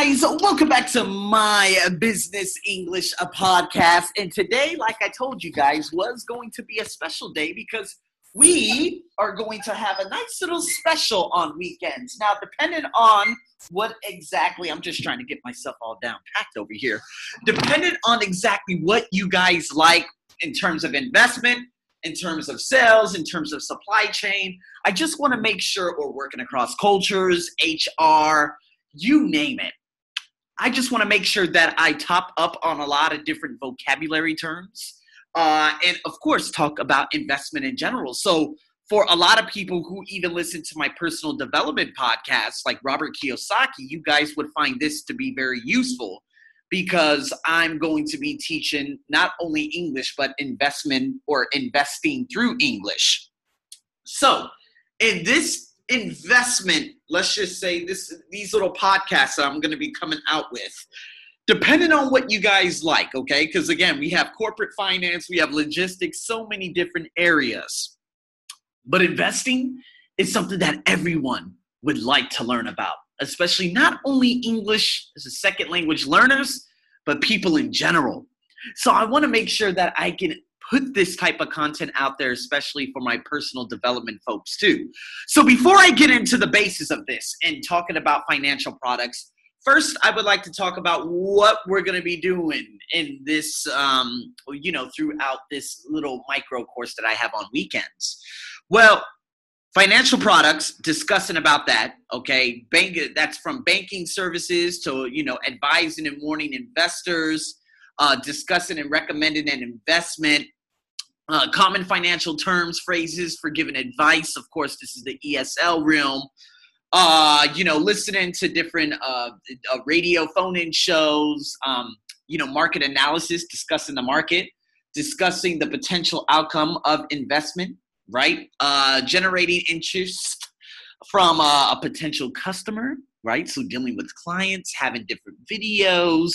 guys, welcome back to my business English podcast. And today, like I told you guys, was going to be a special day because we are going to have a nice little special on weekends. Now, depending on what exactly, I'm just trying to get myself all down packed over here. Depending on exactly what you guys like in terms of investment, in terms of sales, in terms of supply chain, I just want to make sure we're working across cultures, HR, you name it. I just want to make sure that I top up on a lot of different vocabulary terms. Uh, and of course, talk about investment in general. So, for a lot of people who even listen to my personal development podcasts, like Robert Kiyosaki, you guys would find this to be very useful because I'm going to be teaching not only English, but investment or investing through English. So, in this investment, let's just say this these little podcasts that I'm going to be coming out with, depending on what you guys like, okay? Because again, we have corporate finance, we have logistics, so many different areas. But investing is something that everyone would like to learn about, especially not only English as a second language learners, but people in general. So I want to make sure that I can put this type of content out there, especially for my personal development folks too. So before I get into the basis of this and talking about financial products, first I would like to talk about what we're going to be doing in this, um, you know, throughout this little micro course that I have on weekends. Well, financial products discussing about that okay bank that's from banking services to you know advising and warning investors uh, discussing and recommending an investment uh, common financial terms, phrases for giving advice. Of course, this is the ESL realm. Uh, you know, listening to different uh, uh radio phone-in shows. Um, you know, market analysis, discussing the market, discussing the potential outcome of investment. Right, uh, generating interest from a, a potential customer right? So dealing with clients, having different videos,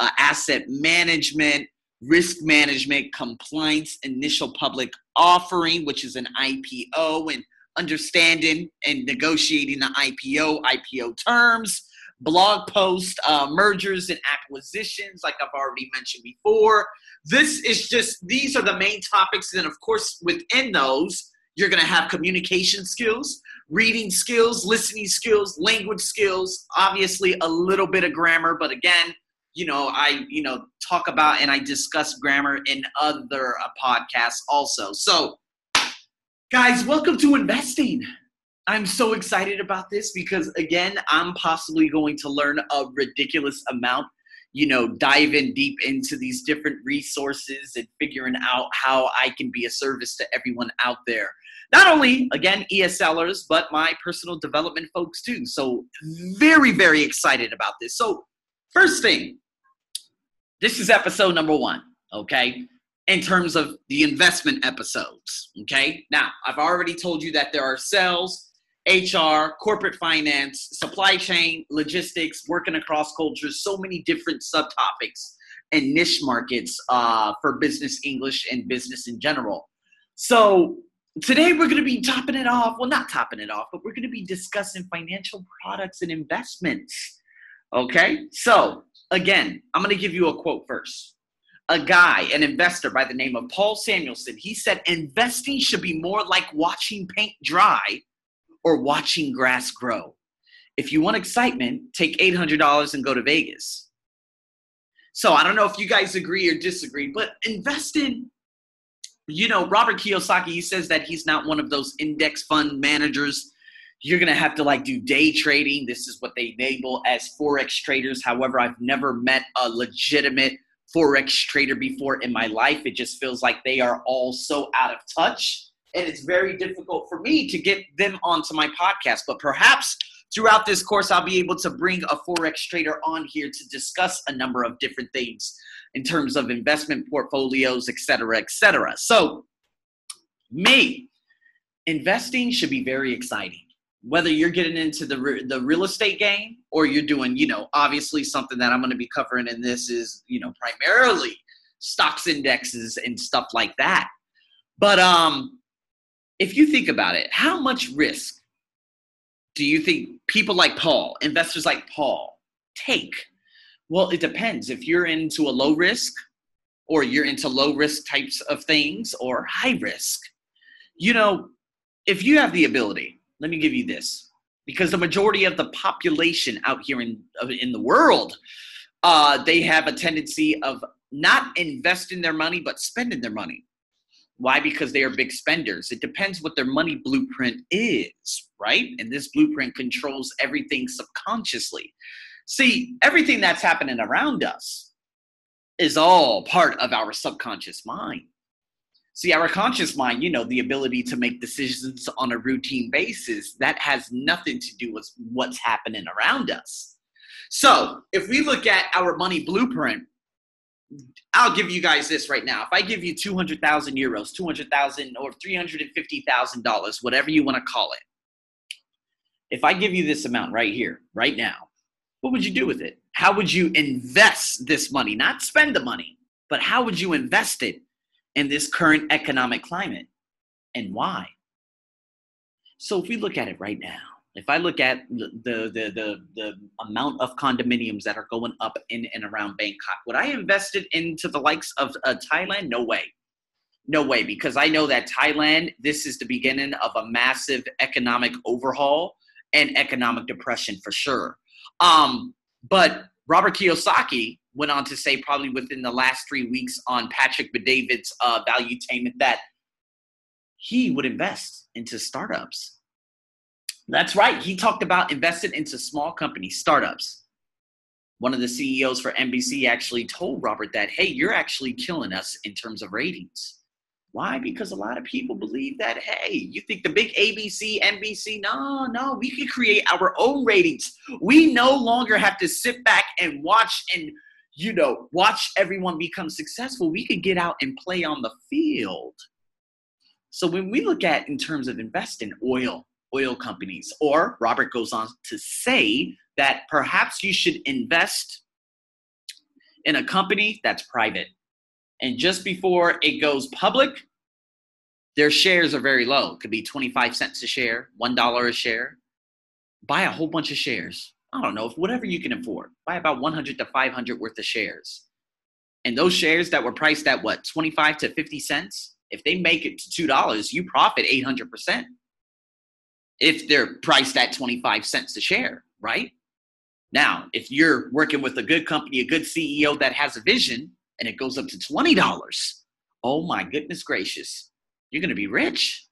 uh, asset management, risk management, compliance, initial public offering, which is an IPO, and understanding and negotiating the IPO, IPO terms, blog post, uh, mergers and acquisitions, like I've already mentioned before. This is just, these are the main topics. And of course, within those, you're going to have communication skills, reading skills, listening skills, language skills, obviously a little bit of grammar, but again, you know, I, you know, talk about and I discuss grammar in other uh, podcasts also. So, guys, welcome to investing. I'm so excited about this because, again, I'm possibly going to learn a ridiculous amount, you know, diving deep into these different resources and figuring out how I can be a service to everyone out there. Not only, again, ESLers, but my personal development folks too. So, very, very excited about this. So, first thing, this is episode number one, okay? In terms of the investment episodes, okay? Now, I've already told you that there are sales, HR, corporate finance, supply chain, logistics, working across cultures, so many different subtopics and niche markets uh, for business English and business in general. So, today we're going to be topping it off. Well, not topping it off, but we're going to be discussing financial products and investments. Okay, so again, I'm going to give you a quote first. A guy, an investor by the name of Paul Samuelson, he said, investing should be more like watching paint dry or watching grass grow. If you want excitement, take $800 and go to Vegas. So I don't know if you guys agree or disagree, but investing, you know, Robert Kiyosaki, he says that he's not one of those index fund managers you're going to have to like do day trading. This is what they label as forex traders. However, I've never met a legitimate forex trader before in my life. It just feels like they are all so out of touch, and it's very difficult for me to get them onto my podcast. But perhaps throughout this course, I'll be able to bring a forex trader on here to discuss a number of different things in terms of investment portfolios, et cetera, et cetera. So, me, investing should be very exciting whether you're getting into the the real estate game or you're doing, you know, obviously something that I'm going to be covering in this is, you know, primarily stocks indexes and stuff like that. But um if you think about it, how much risk do you think people like Paul, investors like Paul, take? Well, it depends. If you're into a low risk or you're into low risk types of things or high risk, you know, if you have the ability, let me give you this because the majority of the population out here in, in the world, uh, they have a tendency of not investing their money, but spending their money. Why? Because they are big spenders. It depends what their money blueprint is, right? And this blueprint controls everything subconsciously. See, everything that's happening around us is all part of our subconscious mind. See, our conscious mind, you know, the ability to make decisions on a routine basis, that has nothing to do with what's happening around us. So, if we look at our money blueprint, I'll give you guys this right now. If I give you 200,000 euros, 200,000 or $350,000, whatever you want to call it, if I give you this amount right here, right now, what would you do with it? How would you invest this money? Not spend the money, but how would you invest it in this current economic climate and why? So if we look at it right now, if I look at the, the, the, the, amount of condominiums that are going up in and around Bangkok, would I invest it into the likes of uh, Thailand? No way. No way, because I know that Thailand, this is the beginning of a massive economic overhaul and economic depression for sure. Um, but Robert Kiyosaki went on to say, probably within the last three weeks on Patrick Bet-David's uh, Valuetainment, that he would invest into startups that's right. He talked about investing into small companies, startups. One of the CEOs for NBC actually told Robert that, hey, you're actually killing us in terms of ratings. Why? Because a lot of people believe that, hey, you think the big ABC, NBC, no, no, we can create our own ratings. We no longer have to sit back and watch and, you know, watch everyone become successful. We could get out and play on the field. So when we look at in terms of investing oil, oil companies. Or Robert goes on to say that perhaps you should invest in a company that's private. And just before it goes public, their shares are very low. It could be 25 cents a share, $1 a share. Buy a whole bunch of shares. I don't know, whatever you can afford. Buy about 100 to 500 worth of shares. And those shares that were priced at what, 25 to 50 cents? If they make it to $2, you profit 800% if they're priced at 25 cents a share, right? Now, if you're working with a good company, a good CEO that has a vision and it goes up to $20, oh my goodness gracious, you're going to be rich.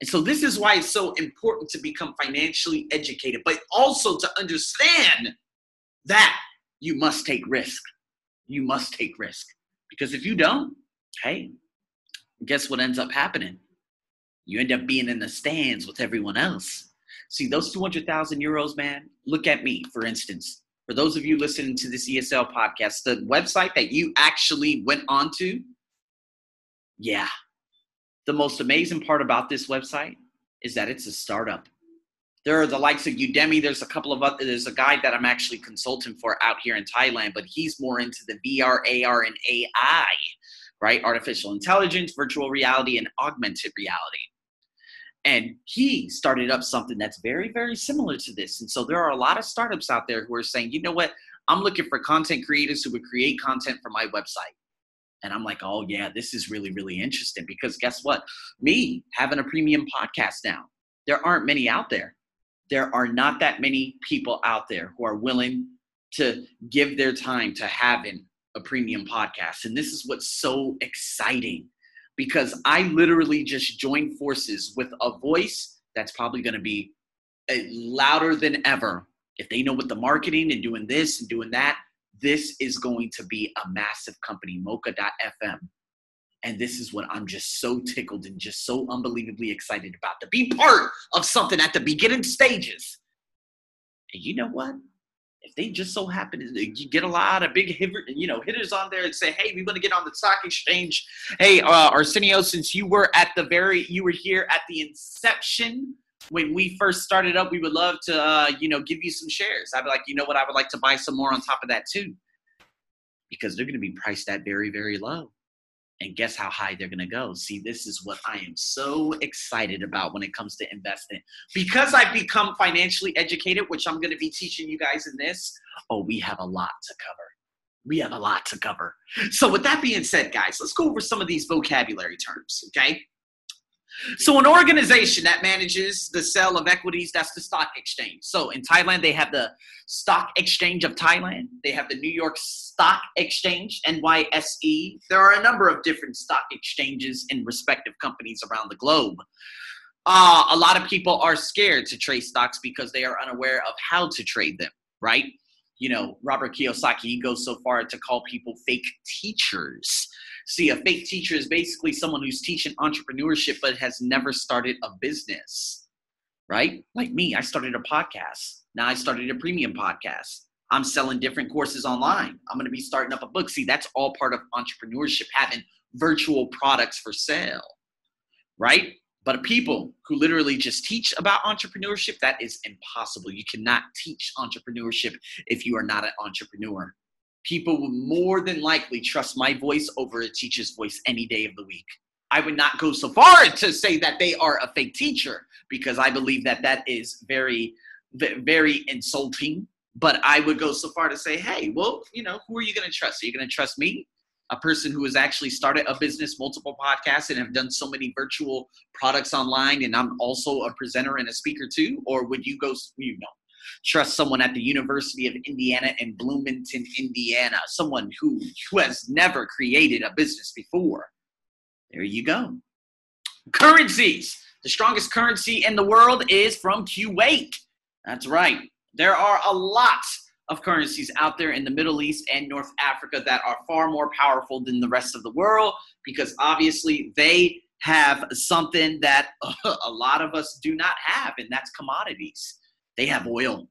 And so, this is why it's so important to become financially educated, but also to understand that you must take risk. You must take risk. Because if you don't, hey, guess what ends up happening? you end up being in the stands with everyone else. See, those 200,000 euros, man, look at me, for instance. For those of you listening to this ESL podcast, the website that you actually went onto, yeah. The most amazing part about this website is that it's a startup. There are the likes of Udemy. There's a couple of other, there's a guy that I'm actually consulting for out here in Thailand, but he's more into the VR, AR, and AI, right? Artificial intelligence, virtual reality, and augmented reality. And he started up something that's very, very similar to this. And so there are a lot of startups out there who are saying, you know what? I'm looking for content creators who would create content for my website. And I'm like, oh, yeah, this is really, really interesting because guess what? Me having a premium podcast now, there aren't many out there. There are not that many people out there who are willing to give their time to having a premium podcast. And this is what's so exciting because I literally just joined forces with a voice that's probably going to be uh, louder than ever. If they know what the marketing and doing this and doing that, this is going to be a massive company, mocha.fm. And this is what I'm just so tickled and just so unbelievably excited about to be part of something at the beginning stages. And you know what? if they just so happen to get a lot of big you know hitters on there and say, "Hey, we want to get on the stock exchange." Hey, uh, Arsenio, since you were at the very, you were here at the inception when we first started up, we would love to, uh, you know, give you some shares. I'd be like, you know what, I would like to buy some more on top of that too, because they're going to be priced at very, very low. And guess how high they're going to go? See, this is what I am so excited about when it comes to investing. Because I've become financially educated, which I'm going to be teaching you guys in this, oh, we have a lot to cover. We have a lot to cover. So, with that being said, guys, let's go over some of these vocabulary terms, okay? So, an organization that manages the sale of equities, that's the stock exchange. So, in Thailand, they have the Stock Exchange of Thailand, they have the New York Stock Exchange, NYSE. There are a number of different stock exchanges in respective companies around the globe. Uh, a lot of people are scared to trade stocks because they are unaware of how to trade them, right? You know, Robert Kiyosaki goes so far to call people fake teachers See, a fake teacher is basically someone who's teaching entrepreneurship but has never started a business, right? Like me, I started a podcast. Now I started a premium podcast. I'm selling different courses online. I'm going to be starting up a book. See, that's all part of entrepreneurship, having virtual products for sale, right? But people who literally just teach about entrepreneurship, that is impossible. You cannot teach entrepreneurship if you are not an entrepreneur people will more than likely trust my voice over a teacher's voice any day of the week. I would not go so far to say that they are a fake teacher because I believe that that is very, very insulting. But I would go so far to say, hey, well, you know, who are you going to trust? Are you going to trust me, a person who has actually started a business, multiple podcasts, and have done so many virtual products online, and I'm also a presenter and a speaker too? Or would you go, you know, trust someone at the University of Indiana in Bloomington, Indiana, someone who, who has never created a business before. There you go. Currencies. The strongest currency in the world is from Kuwait. That's right. There are a lot of currencies out there in the Middle East and North Africa that are far more powerful than the rest of the world because obviously they have something that a lot of us do not have, and that's commodities. They have oil,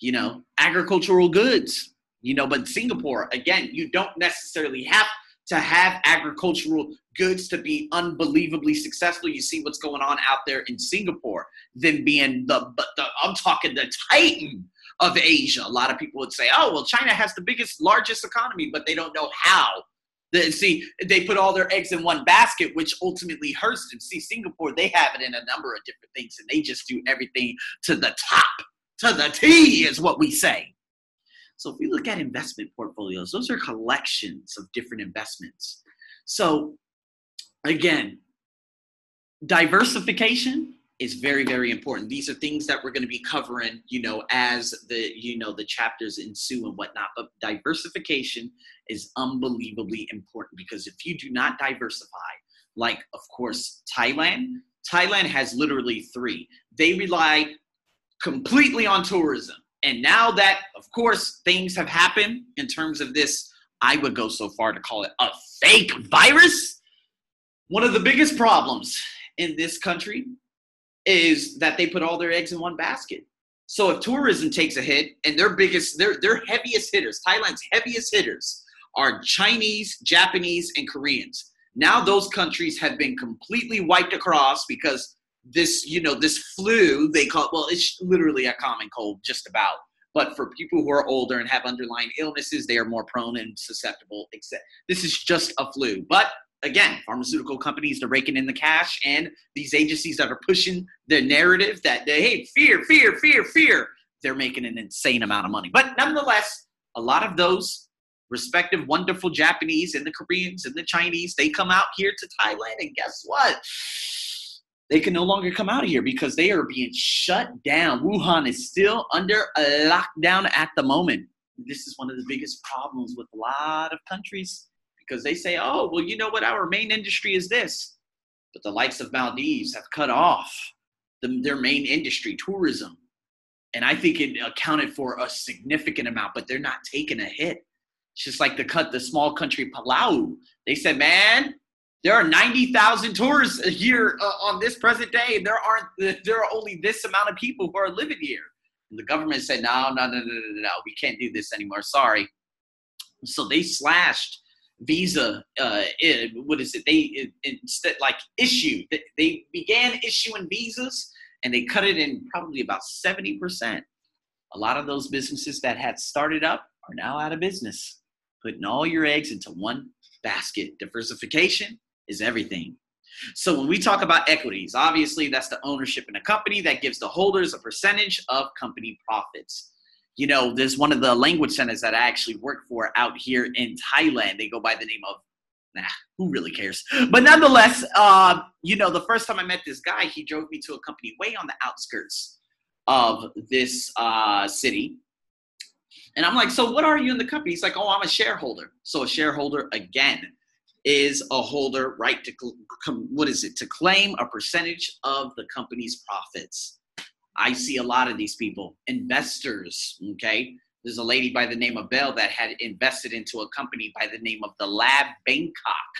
you know, mm-hmm. agricultural goods, you know, but Singapore, again, you don't necessarily have to have agricultural goods to be unbelievably successful. You see what's going on out there in Singapore, them being the, but the I'm talking the titan of Asia. A lot of people would say, oh, well, China has the biggest, largest economy, but they don't know how. See, they put all their eggs in one basket, which ultimately hurts them. See, Singapore, they have it in a number of different things, and they just do everything to the top to the T is what we say. So if we look at investment portfolios, those are collections of different investments. So again, diversification is very very important these are things that we're going to be covering you know as the you know the chapters ensue and whatnot but diversification is unbelievably important because if you do not diversify like of course thailand thailand has literally three they rely completely on tourism. And now that, of course, things have happened in terms of this, I would go so far to call it a fake virus. One of the biggest problems in this country is that they put all their eggs in one basket. So if tourism takes a hit and their biggest, their, their heaviest hitters, Thailand's heaviest hitters are Chinese, Japanese, and Koreans. Now those countries have been completely wiped across because this, you know, this flu, they call well, it's literally a common cold, just about. But for people who are older and have underlying illnesses, they are more prone and susceptible. Except this is just a flu. But again, pharmaceutical companies are raking in the cash, and these agencies that are pushing the narrative that they, hey, fear, fear, fear, fear, they're making an insane amount of money. But nonetheless, a lot of those respective wonderful Japanese and the Koreans and the Chinese, they come out here to Thailand, and guess what? they can no longer come out of here because they are being shut down. Wuhan is still under a lockdown at the moment. This is one of the biggest problems with a lot of countries because they say, oh, well, you know what? Our main industry is this. But the likes of Maldives have cut off the, their main industry, tourism. And I think it accounted for a significant amount, but they're not taking a hit. It's just like the cut the small country Palau. They said, man, there are 90,000 tourists a year uh, on this present day, and there aren't there are only this amount of people who are living here. And the government said, no, no, no, no, no, no, we can't do this anymore. Sorry. So they slashed visa. Uh, what is it? They instead like issued. They began issuing visas, and they cut it in probably about 70 percent. A lot of those businesses that had started up are now out of business. Putting all your eggs into one basket. Diversification is everything. So when we talk about equities, obviously that's the ownership in a company that gives the holders a percentage of company profits. You know, there's one of the language centers that I actually work for out here in Thailand. They go by the name of nah, who really cares? But nonetheless, uh, you know, the first time I met this guy, he drove me to a company way on the outskirts of this uh, city. And I'm like, so what are you in the company? He's like, oh, I'm a shareholder. So a shareholder, again, is a holder right to what is it to claim a percentage of the company's profits i see a lot of these people investors okay? There's a lady by the name of bell that had invested into a company by the name of the lab bangkok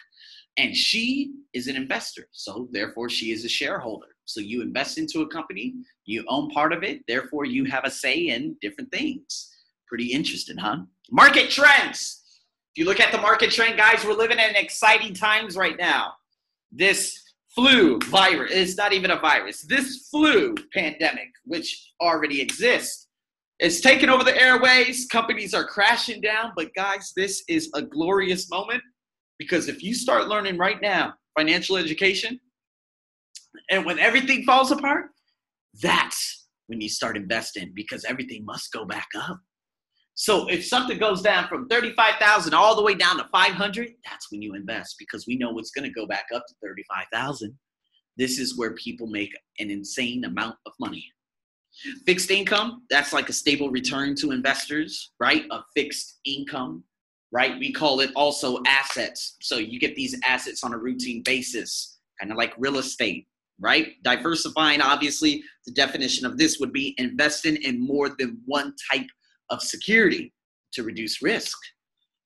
and she is an investor so therefore she is a shareholder. So you invest into a company you own part of it therefore you have a say in different things. Pretty interesting huh? Market trends! If you look at the market trend, guys, we're living in exciting times right now. This flu virus. It's not even a virus. This flu pandemic, which already exists, is taking over the airways. Companies are crashing down. But, guys, this is a glorious moment because if you start learning right now financial education, and when everything falls apart, that's when you start investing because everything must go back up. So if something goes down from 35,000 all the way down to 500, that's when you invest because we know it's going to go back up to 35,000. This is where people make an insane amount of money. Fixed income, that's like a stable return to investors, right? A fixed income, right? We call it also assets. So you get these assets on a routine basis, kind of like real estate, right? Diversifying, obviously, the definition of this would be investing in more than one type of security to reduce risk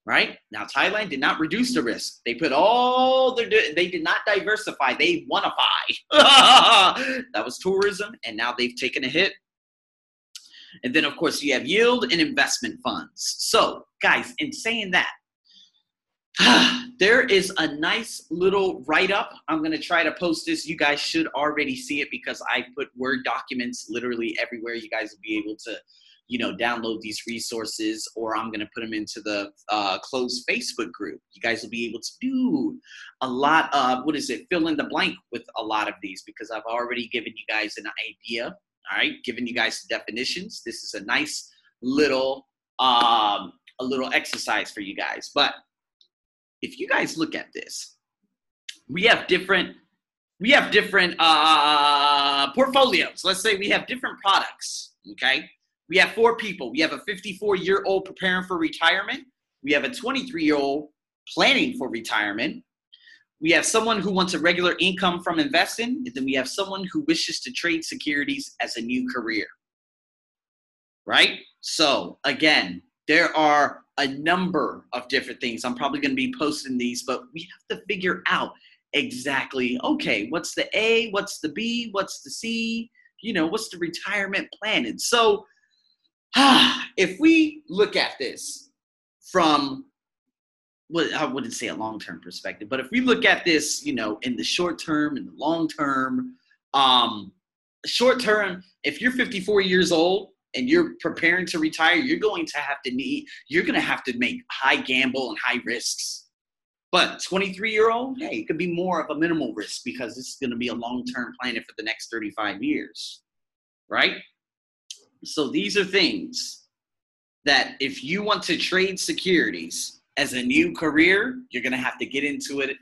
right now thailand did not reduce the risk they put all their they did not diversify they oneify that was tourism and now they've taken a hit and then of course you have yield and investment funds so guys in saying that there is a nice little write up. I'm going to try to post this. You guys should already see it because I put Word documents literally everywhere. You guys will be able to you know, download these resources, or I'm going to put them into the uh, closed Facebook group. You guys will be able to do a lot of what is it? Fill in the blank with a lot of these because I've already given you guys an idea. All right, given you guys definitions. This is a nice little um, a little exercise for you guys. But if you guys look at this, we have different we have different uh, portfolios. Let's say we have different products. Okay, we have four people. We have a 54 year old preparing for retirement. We have a 23 year old planning for retirement. We have someone who wants a regular income from investing. And then we have someone who wishes to trade securities as a new career. Right? So, again, there are a number of different things. I'm probably going to be posting these, but we have to figure out exactly okay, what's the A, what's the B, what's the C, you know, what's the retirement plan? And so, if we look at this from well, I wouldn't say a long-term perspective, but if we look at this, you know, in the short term and the long term, um, short term, if you're 54 years old and you're preparing to retire, you're going to have to need, you're going to have to make high gamble and high risks. But 23 year old, hey, it could be more of a minimal risk because this is going to be a long term plan for the next 35 years, right? So these are things that if you want to trade securities as a new career, you're going to have to get into it,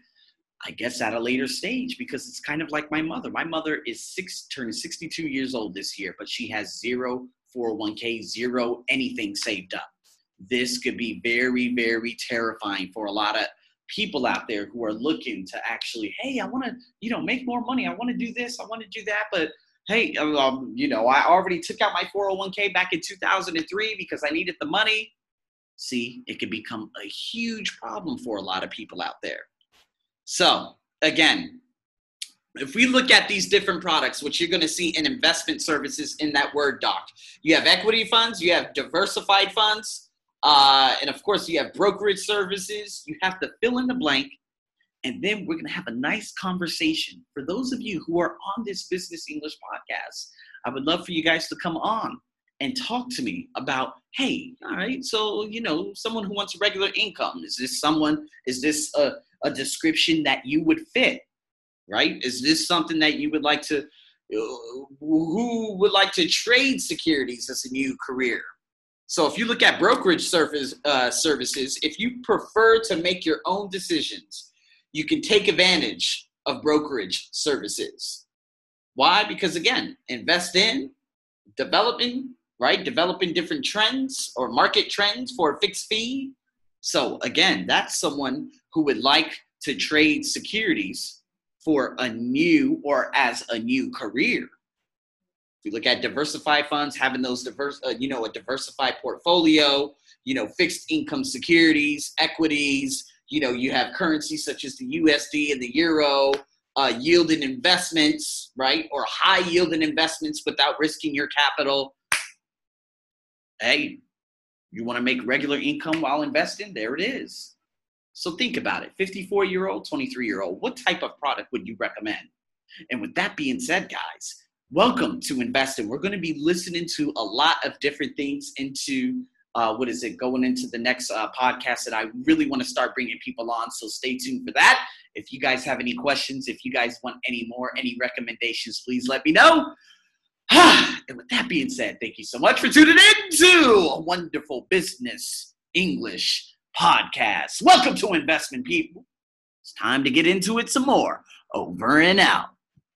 I guess, at a later stage because it's kind of like my mother. My mother is six, turning 62 years old this year, but she has zero 401k, zero anything saved up. This could be very, very terrifying for a lot of people out there who are looking to actually, hey, I want to, you know, make more money. I want to do this. I want to do that, but hey, um, you know, I already took out my 401k back in 2003 because I needed the money. See, it can become a huge problem for a lot of people out there. So, again, if we look at these different products, which you're going to see in investment services in that Word doc, you have equity funds, you have diversified funds, uh, and of course, you have brokerage services. You have to fill in the blank and then we're going to have a nice conversation. For those of you who are on this Business English podcast, I would love for you guys to come on and talk to me about hey all right so you know someone who wants a regular income is this someone is this a, a description that you would fit right is this something that you would like to who would like to trade securities as a new career so if you look at brokerage service, uh, services if you prefer to make your own decisions you can take advantage of brokerage services why because again invest in developing right? Developing different trends or market trends for a fixed fee. So, again, that's someone who would like to trade securities for a new or as a new career. If you look at diversified funds, having those diverse, uh, you know, a diversified portfolio, you know, fixed income securities, equities, you know, you have currencies such as the USD and the euro, uh, yielding investments, right? Or high yielding investments without risking your capital hey, you want to make regular income while investing? There it is. So think about it 54 year old, 23 year old, what type of product would you recommend? And with that being said, guys, welcome to Investing. We're going to be listening to a lot of different things into uh, what is it going into the next uh, podcast that I really want to start bringing people on. So stay tuned for that. If you guys have any questions, if you guys want any more, any recommendations, please let me know. and with that being said, thank you so much for tuning in to a wonderful business English podcast. Welcome to Investment People. It's time to get into it some more. Over and out.